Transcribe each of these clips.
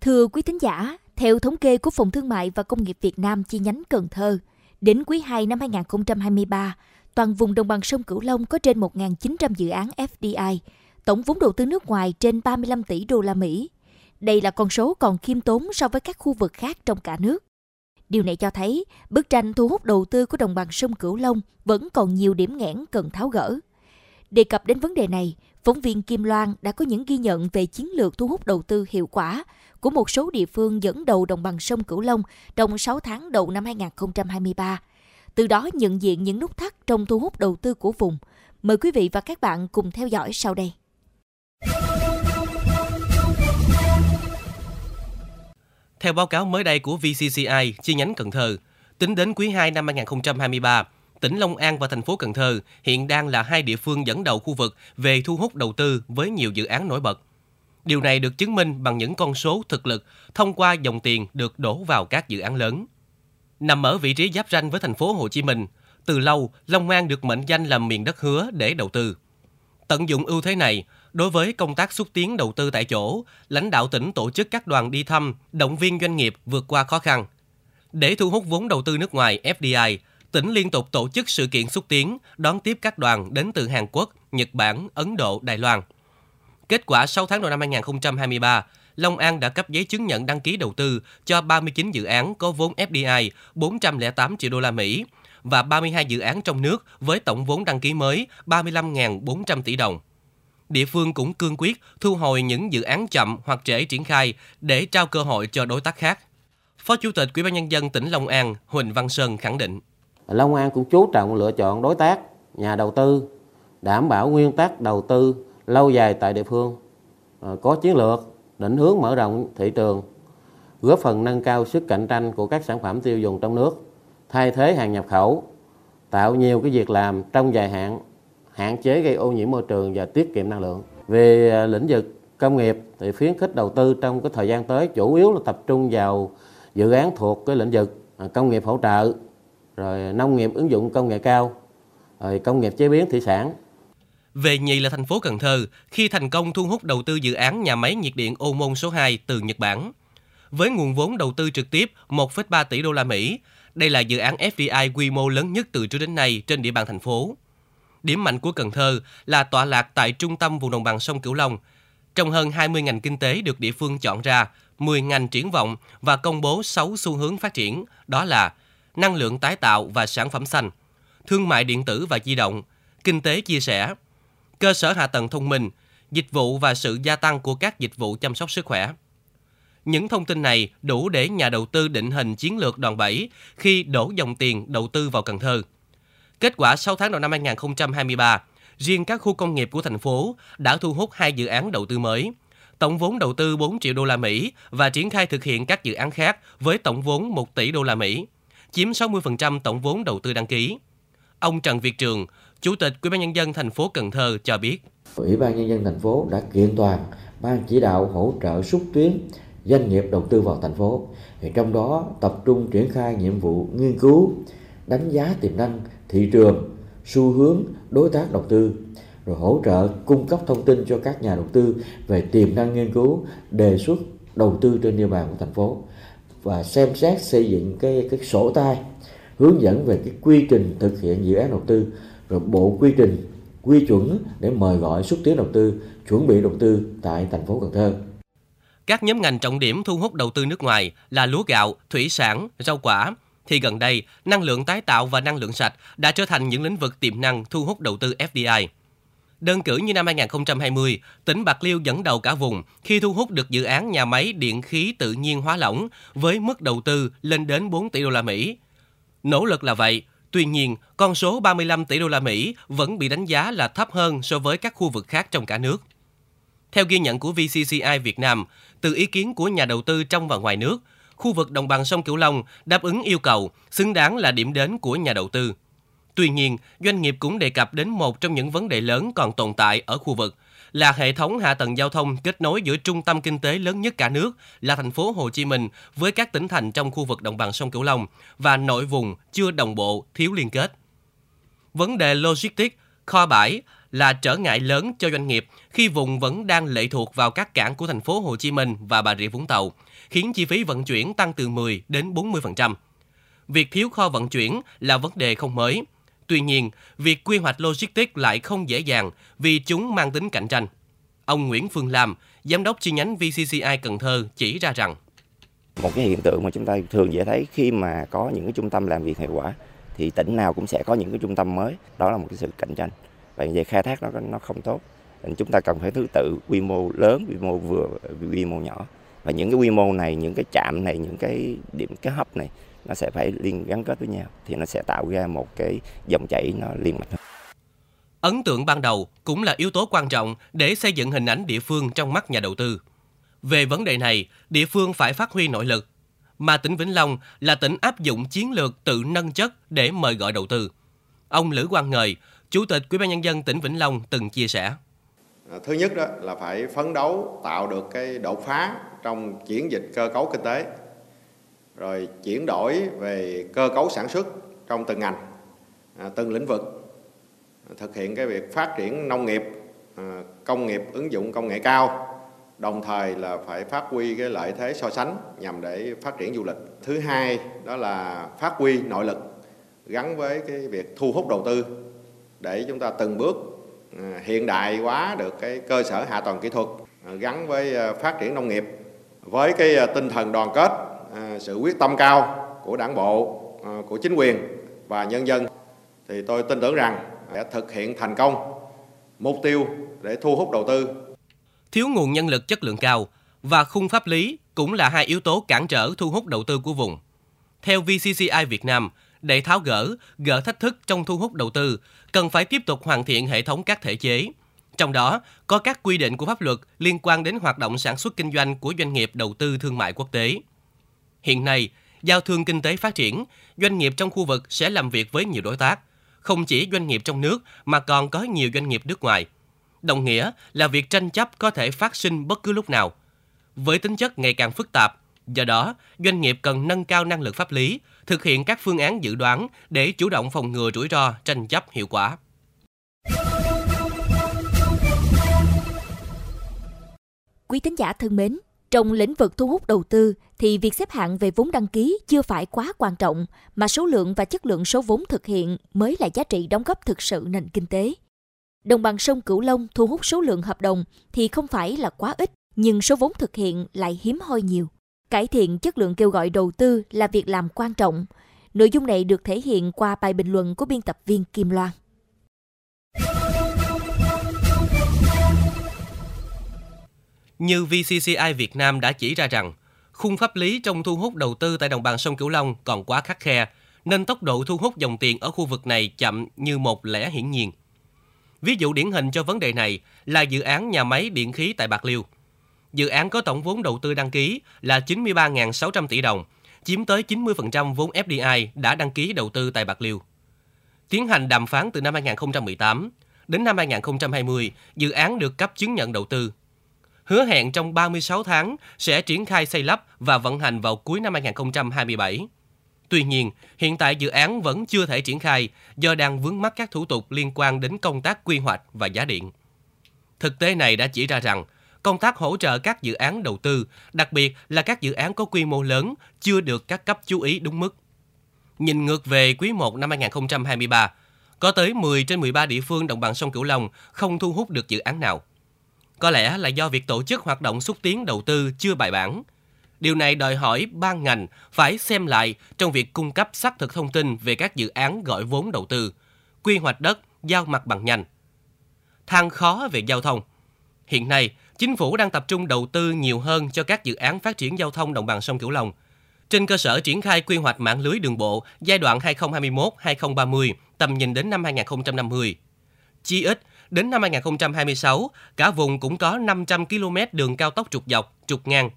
Thưa quý thính giả, theo thống kê của Phòng Thương mại và Công nghiệp Việt Nam chi nhánh Cần Thơ, đến quý 2 năm 2023, toàn vùng đồng bằng sông Cửu Long có trên 1.900 dự án FDI, tổng vốn đầu tư nước ngoài trên 35 tỷ đô la Mỹ. Đây là con số còn khiêm tốn so với các khu vực khác trong cả nước. Điều này cho thấy bức tranh thu hút đầu tư của đồng bằng sông Cửu Long vẫn còn nhiều điểm nghẽn cần tháo gỡ. Đề cập đến vấn đề này, phóng viên Kim Loan đã có những ghi nhận về chiến lược thu hút đầu tư hiệu quả của một số địa phương dẫn đầu đồng bằng sông Cửu Long trong 6 tháng đầu năm 2023. Từ đó nhận diện những nút thắt trong thu hút đầu tư của vùng. Mời quý vị và các bạn cùng theo dõi sau đây. Theo báo cáo mới đây của VCCI chi nhánh Cần Thơ, tính đến quý 2 năm 2023, tỉnh Long An và thành phố Cần Thơ hiện đang là hai địa phương dẫn đầu khu vực về thu hút đầu tư với nhiều dự án nổi bật. Điều này được chứng minh bằng những con số thực lực thông qua dòng tiền được đổ vào các dự án lớn. Nằm ở vị trí giáp ranh với thành phố Hồ Chí Minh, từ lâu Long An được mệnh danh là miền đất hứa để đầu tư. Tận dụng ưu thế này, đối với công tác xúc tiến đầu tư tại chỗ, lãnh đạo tỉnh tổ chức các đoàn đi thăm, động viên doanh nghiệp vượt qua khó khăn. Để thu hút vốn đầu tư nước ngoài FDI, tỉnh liên tục tổ chức sự kiện xúc tiến, đón tiếp các đoàn đến từ Hàn Quốc, Nhật Bản, Ấn Độ, Đài Loan. Kết quả 6 tháng đầu năm 2023, Long An đã cấp giấy chứng nhận đăng ký đầu tư cho 39 dự án có vốn FDI 408 triệu đô la Mỹ và 32 dự án trong nước với tổng vốn đăng ký mới 35.400 tỷ đồng. Địa phương cũng cương quyết thu hồi những dự án chậm hoặc trễ triển khai để trao cơ hội cho đối tác khác. Phó Chủ tịch Ủy ban nhân dân tỉnh Long An Huỳnh Văn Sơn khẳng định: Long An cũng chú trọng lựa chọn đối tác, nhà đầu tư, đảm bảo nguyên tắc đầu tư lâu dài tại địa phương, à, có chiến lược, định hướng mở rộng thị trường, góp phần nâng cao sức cạnh tranh của các sản phẩm tiêu dùng trong nước, thay thế hàng nhập khẩu, tạo nhiều cái việc làm trong dài hạn, hạn chế gây ô nhiễm môi trường và tiết kiệm năng lượng. Về à, lĩnh vực công nghiệp thì khuyến khích đầu tư trong cái thời gian tới chủ yếu là tập trung vào dự án thuộc cái lĩnh vực à, công nghiệp hỗ trợ, rồi nông nghiệp ứng dụng công nghệ cao, rồi công nghiệp chế biến thủy sản, về nhì là thành phố Cần Thơ khi thành công thu hút đầu tư dự án nhà máy nhiệt điện Ô Môn số 2 từ Nhật Bản. Với nguồn vốn đầu tư trực tiếp 1,3 tỷ đô la Mỹ, đây là dự án FDI quy mô lớn nhất từ trước đến nay trên địa bàn thành phố. Điểm mạnh của Cần Thơ là tọa lạc tại trung tâm vùng đồng bằng sông Cửu Long. Trong hơn 20 ngành kinh tế được địa phương chọn ra, 10 ngành triển vọng và công bố 6 xu hướng phát triển, đó là năng lượng tái tạo và sản phẩm xanh, thương mại điện tử và di động, kinh tế chia sẻ, cơ sở hạ tầng thông minh, dịch vụ và sự gia tăng của các dịch vụ chăm sóc sức khỏe. Những thông tin này đủ để nhà đầu tư định hình chiến lược đòn bẩy khi đổ dòng tiền đầu tư vào Cần Thơ. Kết quả 6 tháng đầu năm 2023, riêng các khu công nghiệp của thành phố đã thu hút hai dự án đầu tư mới, tổng vốn đầu tư 4 triệu đô la Mỹ và triển khai thực hiện các dự án khác với tổng vốn 1 tỷ đô la Mỹ, chiếm 60% tổng vốn đầu tư đăng ký. Ông Trần Việt Trường, Chủ tịch Ủy ban nhân dân thành phố Cần Thơ cho biết. Ủy ban nhân dân thành phố đã kiện toàn ban chỉ đạo hỗ trợ xúc tiến doanh nghiệp đầu tư vào thành phố. Thì trong đó tập trung triển khai nhiệm vụ nghiên cứu, đánh giá tiềm năng thị trường, xu hướng đối tác đầu tư, rồi hỗ trợ cung cấp thông tin cho các nhà đầu tư về tiềm năng nghiên cứu, đề xuất đầu tư trên địa bàn của thành phố và xem xét xây dựng cái cái sổ tay hướng dẫn về cái quy trình thực hiện dự án đầu tư rồi bộ quy trình quy chuẩn để mời gọi xúc tiến đầu tư chuẩn bị đầu tư tại thành phố Cần Thơ. Các nhóm ngành trọng điểm thu hút đầu tư nước ngoài là lúa gạo, thủy sản, rau quả, thì gần đây, năng lượng tái tạo và năng lượng sạch đã trở thành những lĩnh vực tiềm năng thu hút đầu tư FDI. Đơn cử như năm 2020, tỉnh Bạc Liêu dẫn đầu cả vùng khi thu hút được dự án nhà máy điện khí tự nhiên hóa lỏng với mức đầu tư lên đến 4 tỷ đô la Mỹ. Nỗ lực là vậy, Tuy nhiên, con số 35 tỷ đô la Mỹ vẫn bị đánh giá là thấp hơn so với các khu vực khác trong cả nước. Theo ghi nhận của VCCI Việt Nam, từ ý kiến của nhà đầu tư trong và ngoài nước, khu vực đồng bằng sông Cửu Long đáp ứng yêu cầu, xứng đáng là điểm đến của nhà đầu tư. Tuy nhiên, doanh nghiệp cũng đề cập đến một trong những vấn đề lớn còn tồn tại ở khu vực – là hệ thống hạ tầng giao thông kết nối giữa trung tâm kinh tế lớn nhất cả nước là thành phố Hồ Chí Minh với các tỉnh thành trong khu vực đồng bằng sông Cửu Long và nội vùng chưa đồng bộ, thiếu liên kết. Vấn đề logistics, kho bãi là trở ngại lớn cho doanh nghiệp khi vùng vẫn đang lệ thuộc vào các cảng của thành phố Hồ Chí Minh và Bà Rịa Vũng Tàu, khiến chi phí vận chuyển tăng từ 10 đến 40%. Việc thiếu kho vận chuyển là vấn đề không mới. Tuy nhiên, việc quy hoạch logistics lại không dễ dàng vì chúng mang tính cạnh tranh. Ông Nguyễn Phương Lam, giám đốc chi nhánh VCCI Cần Thơ chỉ ra rằng. Một cái hiện tượng mà chúng ta thường dễ thấy khi mà có những cái trung tâm làm việc hiệu quả thì tỉnh nào cũng sẽ có những cái trung tâm mới. Đó là một cái sự cạnh tranh. Và về khai thác nó nó không tốt. Nên chúng ta cần phải thứ tự quy mô lớn quy mô vừa quy mô nhỏ. Và những cái quy mô này những cái chạm này những cái điểm cái hấp này nó sẽ phải liên gắn kết với nhau thì nó sẽ tạo ra một cái dòng chảy nó liên mạch hơn Ấn tượng ban đầu cũng là yếu tố quan trọng để xây dựng hình ảnh địa phương trong mắt nhà đầu tư. Về vấn đề này, địa phương phải phát huy nội lực, mà tỉnh Vĩnh Long là tỉnh áp dụng chiến lược tự nâng chất để mời gọi đầu tư. Ông Lữ Quang Ngời, Chủ tịch Ủy ban nhân dân tỉnh Vĩnh Long từng chia sẻ. À, thứ nhất đó là phải phấn đấu tạo được cái đột phá trong chuyển dịch cơ cấu kinh tế, rồi chuyển đổi về cơ cấu sản xuất trong từng ngành, à, từng lĩnh vực, thực hiện cái việc phát triển nông nghiệp, à, công nghiệp ứng dụng công nghệ cao, đồng thời là phải phát huy cái lợi thế so sánh nhằm để phát triển du lịch. Thứ hai đó là phát huy nội lực gắn với cái việc thu hút đầu tư để chúng ta từng bước à, hiện đại hóa được cái cơ sở hạ tầng kỹ thuật gắn với phát triển nông nghiệp với cái tinh thần đoàn kết À, sự quyết tâm cao của đảng bộ à, của chính quyền và nhân dân thì tôi tin tưởng rằng sẽ thực hiện thành công mục tiêu để thu hút đầu tư thiếu nguồn nhân lực chất lượng cao và khung pháp lý cũng là hai yếu tố cản trở thu hút đầu tư của vùng. Theo VCCI Việt Nam, để tháo gỡ, gỡ thách thức trong thu hút đầu tư, cần phải tiếp tục hoàn thiện hệ thống các thể chế. Trong đó, có các quy định của pháp luật liên quan đến hoạt động sản xuất kinh doanh của doanh nghiệp đầu tư thương mại quốc tế. Hiện nay, giao thương kinh tế phát triển, doanh nghiệp trong khu vực sẽ làm việc với nhiều đối tác, không chỉ doanh nghiệp trong nước mà còn có nhiều doanh nghiệp nước ngoài – đồng nghĩa là việc tranh chấp có thể phát sinh bất cứ lúc nào. Với tính chất ngày càng phức tạp, do đó doanh nghiệp cần nâng cao năng lực pháp lý, thực hiện các phương án dự đoán để chủ động phòng ngừa rủi ro tranh chấp hiệu quả. Quý tín giả thân mến, trong lĩnh vực thu hút đầu tư thì việc xếp hạng về vốn đăng ký chưa phải quá quan trọng, mà số lượng và chất lượng số vốn thực hiện mới là giá trị đóng góp thực sự nền kinh tế. Đồng bằng sông Cửu Long thu hút số lượng hợp đồng thì không phải là quá ít, nhưng số vốn thực hiện lại hiếm hoi nhiều. Cải thiện chất lượng kêu gọi đầu tư là việc làm quan trọng. Nội dung này được thể hiện qua bài bình luận của biên tập viên Kim Loan. Như VCCI Việt Nam đã chỉ ra rằng, khung pháp lý trong thu hút đầu tư tại đồng bằng sông Cửu Long còn quá khắc khe, nên tốc độ thu hút dòng tiền ở khu vực này chậm như một lẽ hiển nhiên. Ví dụ điển hình cho vấn đề này là dự án nhà máy điện khí tại Bạc Liêu. Dự án có tổng vốn đầu tư đăng ký là 93.600 tỷ đồng, chiếm tới 90% vốn FDI đã đăng ký đầu tư tại Bạc Liêu. Tiến hành đàm phán từ năm 2018 đến năm 2020, dự án được cấp chứng nhận đầu tư. Hứa hẹn trong 36 tháng sẽ triển khai xây lắp và vận hành vào cuối năm 2027. Tuy nhiên, hiện tại dự án vẫn chưa thể triển khai do đang vướng mắc các thủ tục liên quan đến công tác quy hoạch và giá điện. Thực tế này đã chỉ ra rằng, công tác hỗ trợ các dự án đầu tư, đặc biệt là các dự án có quy mô lớn, chưa được các cấp chú ý đúng mức. Nhìn ngược về quý 1 năm 2023, có tới 10 trên 13 địa phương đồng bằng sông Cửu Long không thu hút được dự án nào. Có lẽ là do việc tổ chức hoạt động xúc tiến đầu tư chưa bài bản, Điều này đòi hỏi ban ngành phải xem lại trong việc cung cấp xác thực thông tin về các dự án gọi vốn đầu tư, quy hoạch đất, giao mặt bằng nhanh. Thang khó về giao thông. Hiện nay, chính phủ đang tập trung đầu tư nhiều hơn cho các dự án phát triển giao thông đồng bằng sông Cửu Long. Trên cơ sở triển khai quy hoạch mạng lưới đường bộ giai đoạn 2021-2030, tầm nhìn đến năm 2050. Chi ít, đến năm 2026, cả vùng cũng có 500 km đường cao tốc trục dọc, trục ngang,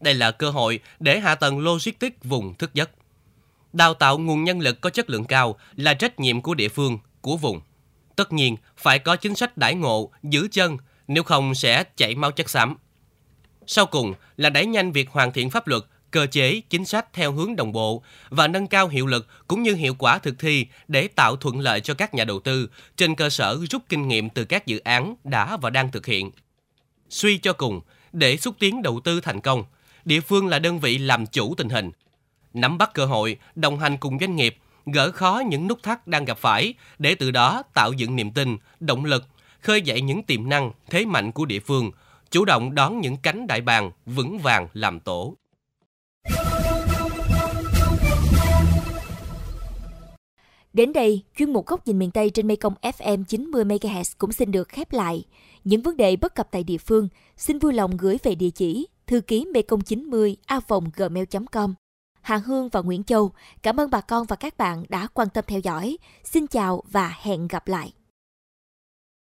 đây là cơ hội để hạ tầng logistics vùng thức giấc. Đào tạo nguồn nhân lực có chất lượng cao là trách nhiệm của địa phương, của vùng. Tất nhiên, phải có chính sách đãi ngộ, giữ chân, nếu không sẽ chảy máu chất xám. Sau cùng là đẩy nhanh việc hoàn thiện pháp luật, cơ chế, chính sách theo hướng đồng bộ và nâng cao hiệu lực cũng như hiệu quả thực thi để tạo thuận lợi cho các nhà đầu tư trên cơ sở rút kinh nghiệm từ các dự án đã và đang thực hiện. Suy cho cùng, để xúc tiến đầu tư thành công, địa phương là đơn vị làm chủ tình hình, nắm bắt cơ hội, đồng hành cùng doanh nghiệp, gỡ khó những nút thắt đang gặp phải để từ đó tạo dựng niềm tin, động lực, khơi dậy những tiềm năng, thế mạnh của địa phương, chủ động đón những cánh đại bàng vững vàng làm tổ. Đến đây, chuyên mục góc nhìn miền Tây trên Mekong FM 90 MHz cũng xin được khép lại. Những vấn đề bất cập tại địa phương, xin vui lòng gửi về địa chỉ thư ký mekong 90 a gmail.com. Hà Hương và Nguyễn Châu, cảm ơn bà con và các bạn đã quan tâm theo dõi. Xin chào và hẹn gặp lại.